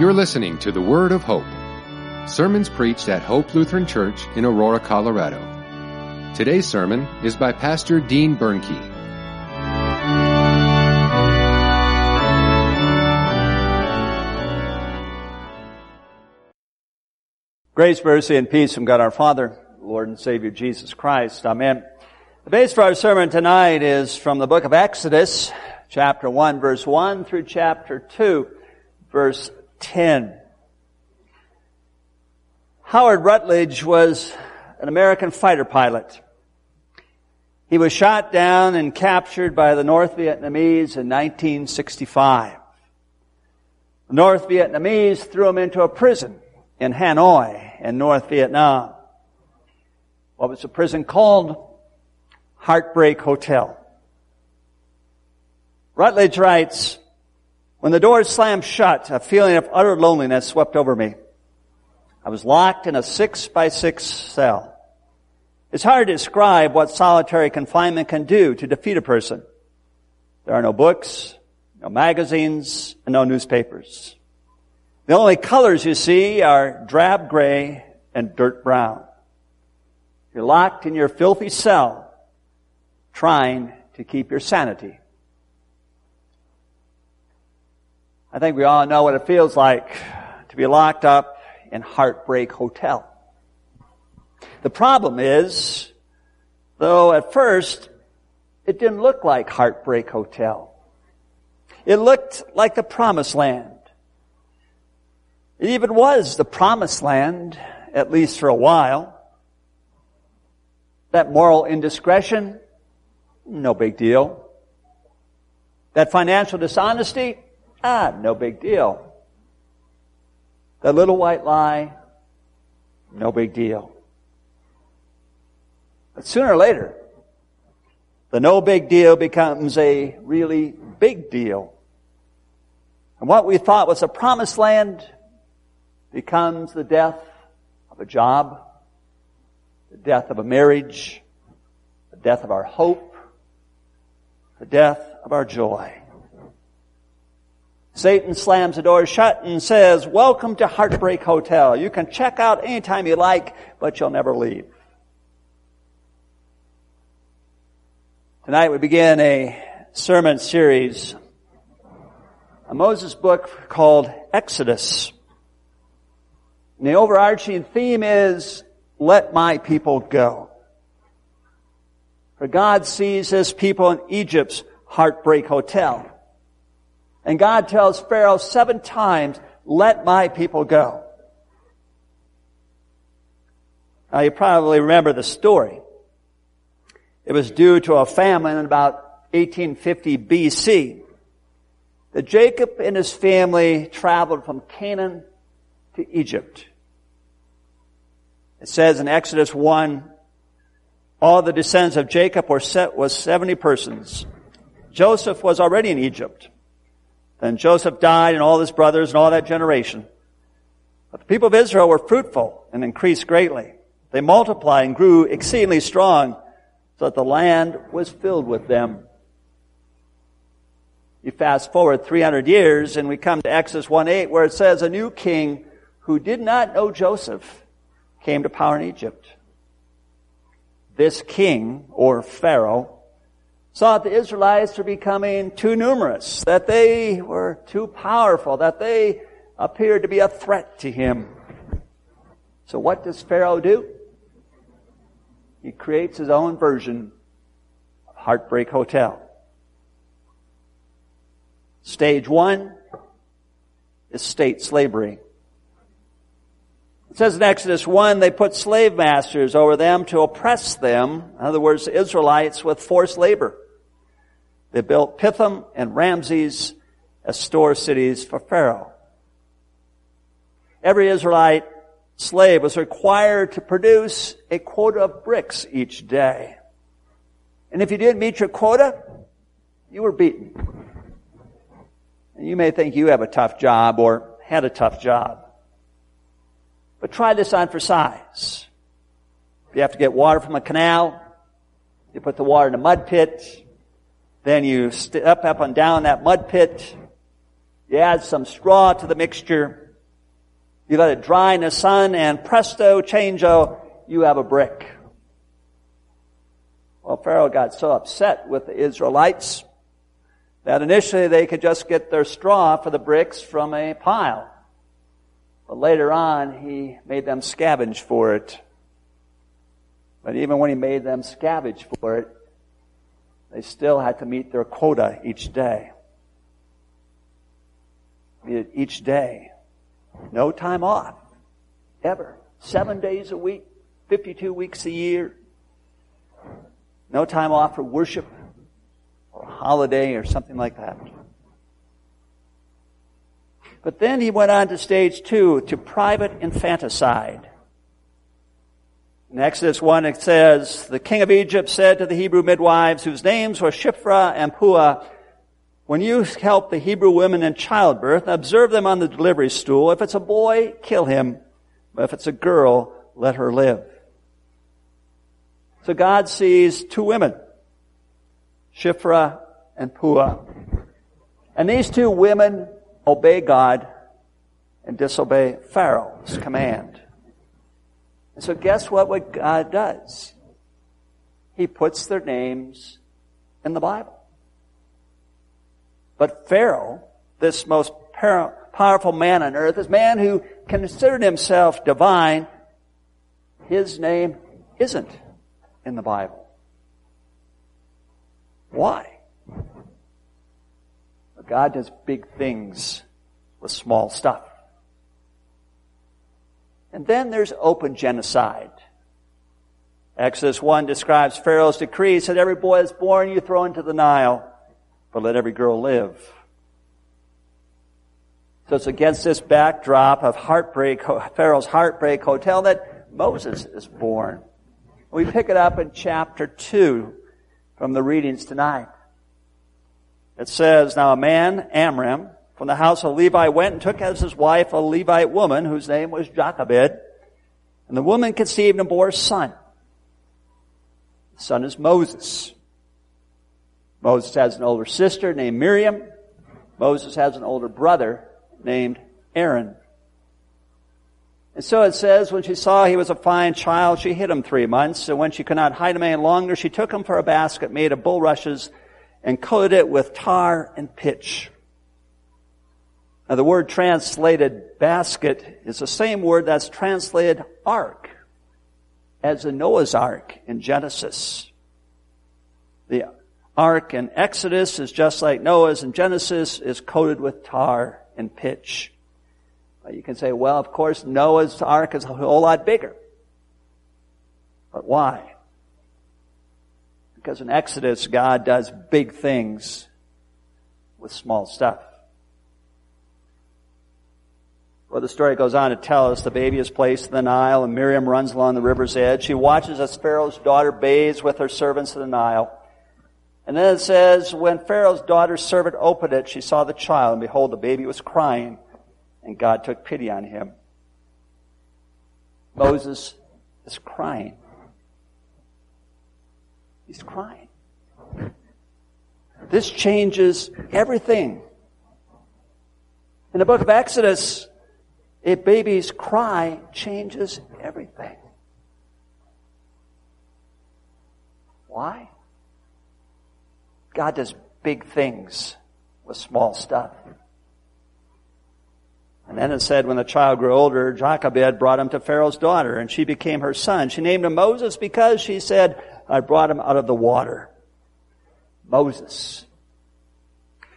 You're listening to the Word of Hope, sermons preached at Hope Lutheran Church in Aurora, Colorado. Today's sermon is by Pastor Dean Bernke. Grace, mercy, and peace from God our Father, Lord and Savior Jesus Christ. Amen. The base for our sermon tonight is from the book of Exodus, chapter 1, verse 1 through chapter 2, verse 10. Howard Rutledge was an American fighter pilot. He was shot down and captured by the North Vietnamese in 1965. The North Vietnamese threw him into a prison in Hanoi in North Vietnam. What was the prison called? Heartbreak Hotel. Rutledge writes, when the doors slammed shut, a feeling of utter loneliness swept over me. I was locked in a six by six cell. It's hard to describe what solitary confinement can do to defeat a person. There are no books, no magazines, and no newspapers. The only colors you see are drab gray and dirt brown. You're locked in your filthy cell, trying to keep your sanity. I think we all know what it feels like to be locked up in Heartbreak Hotel. The problem is, though at first it didn't look like Heartbreak Hotel. It looked like the promised land. It even was the promised land, at least for a while. That moral indiscretion, no big deal. That financial dishonesty, ah, no big deal. That little white lie, no big deal. But sooner or later, the no big deal becomes a really big deal. And what we thought was a promised land becomes the death of a job, the death of a marriage, the death of our hope, the death of our joy. Satan slams the door shut and says, welcome to Heartbreak Hotel. You can check out anytime you like, but you'll never leave. Tonight we begin a sermon series, a Moses book called Exodus. And the overarching theme is, let my people go. For God sees his people in Egypt's heartbreak hotel. And God tells Pharaoh seven times, let my people go. Now you probably remember the story. It was due to a famine in about 1850 BC that Jacob and his family traveled from Canaan to Egypt. It says in Exodus 1, all the descendants of Jacob were set, was 70 persons. Joseph was already in Egypt. Then Joseph died and all his brothers and all that generation. But the people of Israel were fruitful and increased greatly. They multiplied and grew exceedingly strong so that the land was filled with them. You fast forward 300 years and we come to Exodus 1-8 where it says a new king who did not know Joseph came to power in Egypt. This king, or Pharaoh, saw that the Israelites were becoming too numerous, that they were too powerful, that they appeared to be a threat to him. So what does Pharaoh do? He creates his own version of Heartbreak Hotel. Stage one is state slavery. It says in Exodus 1, they put slave masters over them to oppress them. In other words, Israelites with forced labor. They built Pithom and Ramses as store cities for Pharaoh. Every Israelite slave was required to produce a quota of bricks each day. And if you didn't meet your quota, you were beaten. And you may think you have a tough job or had a tough job. But try this on for size. If you have to get water from a canal, you put the water in a mud pit, then you step up and down that mud pit, you add some straw to the mixture, You let it dry in the sun and presto, changeo, you have a brick. Well, Pharaoh got so upset with the Israelites that initially they could just get their straw for the bricks from a pile. But later on, he made them scavenge for it. But even when he made them scavenge for it, they still had to meet their quota each day. Each day. No time off. Ever. Seven days a week, 52 weeks a year. No time off for worship or holiday or something like that. But then he went on to stage two, to private infanticide. In Exodus 1 it says, The king of Egypt said to the Hebrew midwives, whose names were Shiphrah and Puah, When you help the Hebrew women in childbirth, observe them on the delivery stool. If it's a boy, kill him. But if it's a girl, let her live. So God sees two women, Shiphrah and Puah. And these two women obey God and disobey Pharaoh's command. And so guess what, what God does? He puts their names in the Bible. But Pharaoh, this most powerful man on earth, this man who considered himself divine, his name isn't in the Bible. Why? God does big things with small stuff. And then there's open genocide. Exodus 1 describes Pharaoh's decree, said every boy that's born you throw into the Nile, but let every girl live. So it's against this backdrop of heartbreak, Pharaoh's heartbreak hotel that Moses is born. We pick it up in chapter 2 from the readings tonight. It says, Now a man, Amram, from the house of Levi went and took as his wife a Levite woman whose name was Jochebed. And the woman conceived and bore a son. The son is Moses. Moses has an older sister named Miriam. Moses has an older brother named Aaron. And so it says, when she saw he was a fine child, she hid him three months. And when she could not hide him any longer, she took him for a basket made of bulrushes and coated it with tar and pitch. Now the word translated basket is the same word that's translated ark as the Noah's ark in Genesis. The ark in Exodus is just like Noah's in Genesis is coated with tar and pitch. You can say, well, of course, Noah's ark is a whole lot bigger. But why? Because in Exodus, God does big things with small stuff. Well, the story goes on to tell us the baby is placed in the Nile and Miriam runs along the river's edge. She watches as Pharaoh's daughter bathes with her servants in the Nile. And then it says, when Pharaoh's daughter's servant opened it, she saw the child and behold, the baby was crying and God took pity on him. Moses is crying. He's crying. This changes everything. In the book of Exodus, a baby's cry changes everything. Why? God does big things with small stuff. And then it said, when the child grew older, Jochebed brought him to Pharaoh's daughter, and she became her son. She named him Moses because she said, I brought him out of the water. Moses.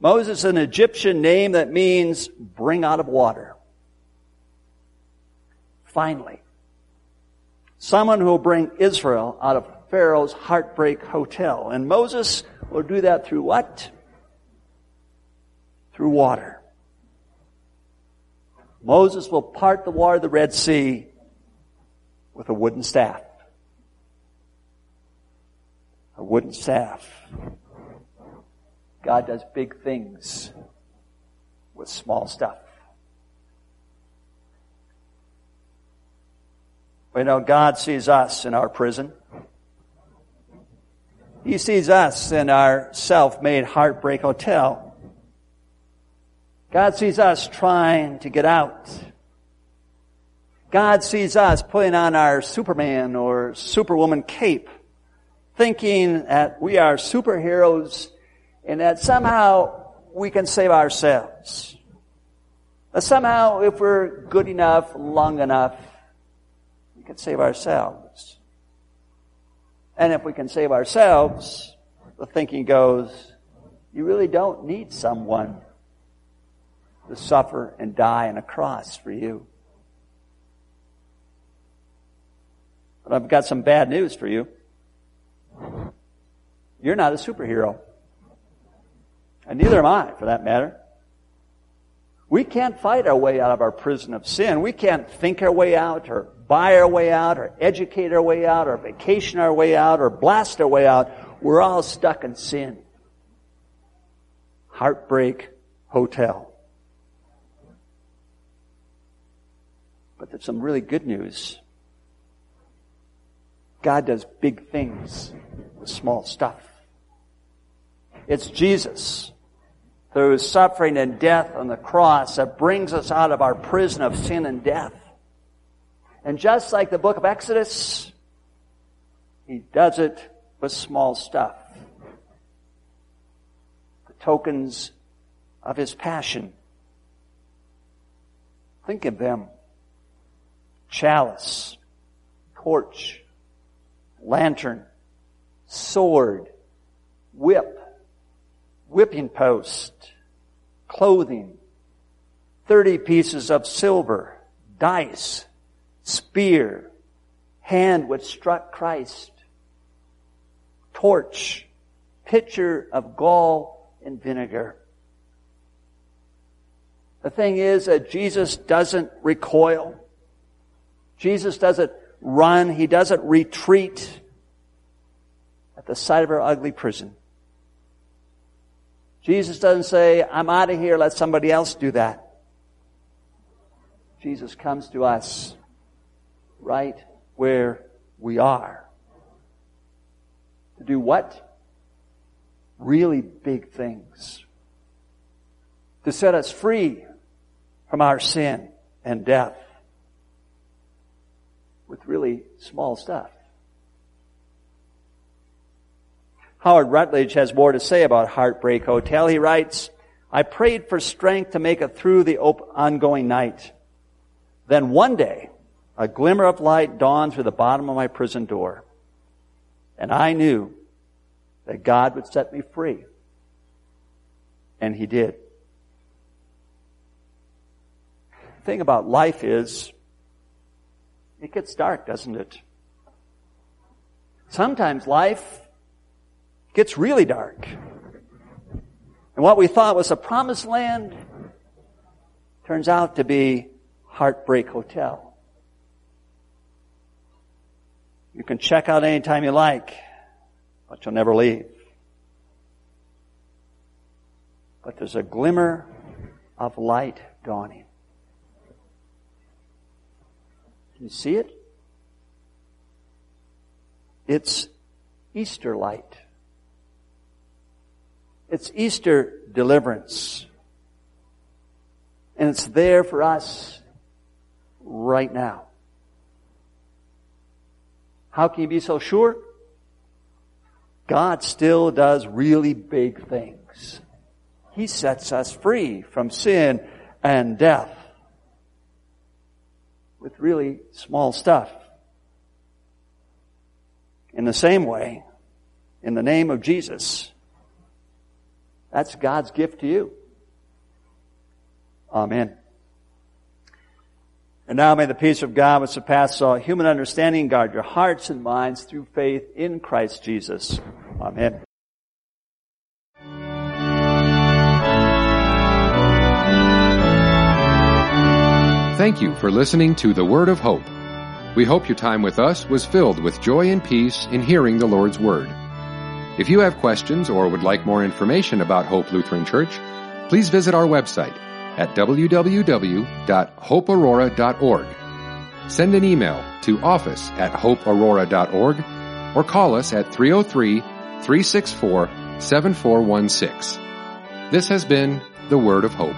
Moses is an Egyptian name that means bring out of water. Finally, someone who will bring Israel out of Pharaoh's heartbreak hotel. And Moses will do that through what? Through water. Moses will part the water of the Red Sea with a wooden staff. A wooden staff. God does big things with small stuff. We know God sees us in our prison. He sees us in our self-made heartbreak hotel. God sees us trying to get out. God sees us putting on our Superman or Superwoman cape, thinking that we are superheroes and that somehow we can save ourselves. Somehow if we're good enough, long enough, we can save ourselves. And if we can save ourselves, the thinking goes, you really don't need someone to suffer and die on a cross for you. But I've got some bad news for you. You're not a superhero. And neither am I, for that matter. We can't fight our way out of our prison of sin. We can't think our way out, or buy our way out, or educate our way out, or vacation our way out, or blast our way out. We're all stuck in sin. Heartbreak Hotel. But there's some really good news. God does big things with small stuff. It's Jesus through suffering and death on the cross that brings us out of our prison of sin and death. And just like the book of Exodus, he does it with small stuff. The tokens of his passion. Think of them. Chalice, torch, lantern, sword, whip, whipping post, clothing, 30 pieces of silver, dice, spear, hand which struck Christ, torch, pitcher of gall and vinegar. The thing is that Jesus doesn't recoil. Jesus doesn't run. He doesn't retreat at the sight of our ugly prison. Jesus doesn't say, I'm out of here, let somebody else do that. Jesus comes to us right where we are. To do what? Really big things. To set us free from our sin and death with really small stuff. Howard Rutledge has more to say about Heartbreak Hotel. He writes, I prayed for strength to make it through the ongoing night. Then one day, a glimmer of light dawned through the bottom of my prison door. And I knew that God would set me free. And He did. The thing about life is, it gets dark, doesn't it? Sometimes life gets really dark. And what we thought was a promised land turns out to be Heartbreak Hotel. You can check out anytime you like, but you'll never leave. But there's a glimmer of light dawning. Can you see it? It's Easter light. It's Easter deliverance. And it's there for us right now. How can you be so sure? God still does really big things. He sets us free from sin and death with really small stuff. In the same way, in the name of Jesus, that's God's gift to you. Amen. And now may the peace of God which surpasses all human understanding guard your hearts and minds through faith in Christ Jesus. Amen. Thank you for listening to the Word of Hope. We hope your time with us was filled with joy and peace in hearing the Lord's Word. If you have questions or would like more information about Hope Lutheran Church, please visit our website at www.hopeaurora.org. Send an email to office at hopeaurora.org or call us at 303-364-7416. This has been the Word of Hope.